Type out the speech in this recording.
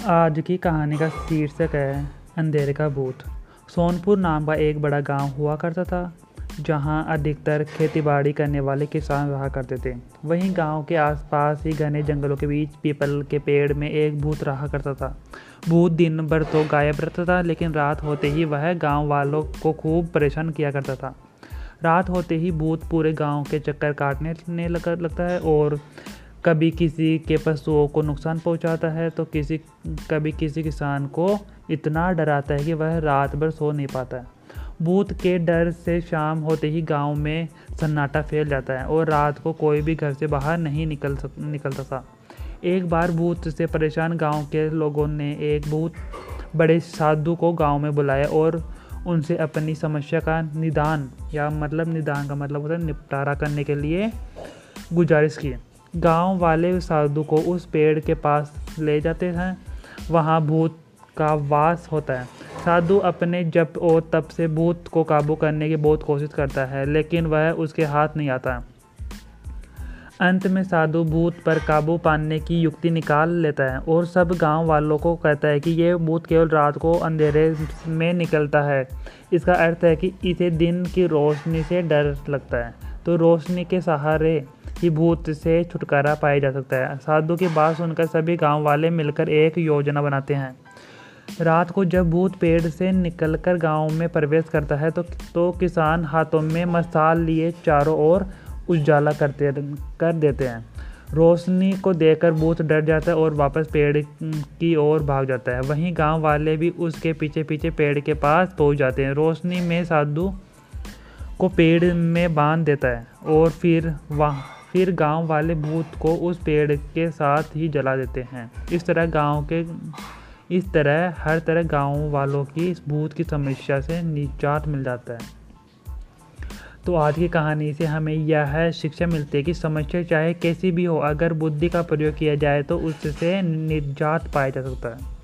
आज की कहानी का शीर्षक है, अंधेरे का भूत सोनपुर नाम का एक बड़ा गाँव हुआ करता था, जहाँ अधिकतर खेतीबाड़ी करने वाले किसान रहा करते थे। वहीं गाँव के आसपास ही घने जंगलों के बीच पीपल के पेड़ में एक भूत रहा करता था। भूत दिन भर तो गायब रहता था, लेकिन रात होते ही वह गाँव वालों को खूब परेशान किया करता था। रात होते ही भूत पूरे गाँव के चक्कर काटने लगता है और कभी किसी के पशुओं को नुकसान पहुंचाता है तो किसी, कभी किसी किसान को इतना डराता है कि वह रात भर सो नहीं पाता है। भूत के डर से शाम होते ही गाँव में सन्नाटा फैल जाता है और रात को कोई भी घर से बाहर नहीं निकल सक निकलता था एक बार भूत से परेशान गाँव के लोगों ने एक बहुत बड़े साधु को गाँव में बुलाया और उनसे अपनी समस्या का निदान, या मतलब निदान का मतलब होता है निपटारा करने के लिए गुजारिश की। गाँव वाले साधु को उस पेड़ के पास ले जाते हैं। वहाँ भूत का वास होता है। साधु अपने जप और तप से भूत को काबू करने की बहुत कोशिश करता है, लेकिन वह उसके हाथ नहीं आता। अंत में साधु भूत पर काबू पाने की युक्ति निकाल लेता है और सब गाँव वालों को कहता है कि यह भूत केवल रात को अंधेरे में निकलता है। इसका अर्थ है कि इसे दिन की रोशनी से डर लगता है। तो रोशनी के सहारे ही भूत से छुटकारा पाया जा सकता है। साधु की बात सुनकर सभी गाँव वाले मिलकर एक योजना बनाते हैं। रात को जब भूत पेड़ से निकलकर गाँव में प्रवेश करता है तो तो किसान हाथों में मसाल लिए चारों ओर उजाला करते, कर देते हैं। रोशनी को देखकर भूत डर जाता है और वापस पेड़ की ओर भाग जाता है। वहीं गाँव वाले भी उसके पीछे पीछे पेड़ के पास पहुँच जाते हैं। रोशनी में साधु को पेड़ में बाँध देता है और फिर वहाँ फिर गाँव वाले भूत को उस पेड़ के साथ ही जला देते हैं। इस तरह गाँव के, इस तरह हर तरह गाँव वालों की इस भूत की समस्या से निजात मिल जाता है। तो आज की कहानी से हमें यह शिक्षा मिलती है कि समस्या चाहे कैसी भी हो, अगर बुद्धि का प्रयोग किया जाए तो उससे निजात पाया जा सकता है।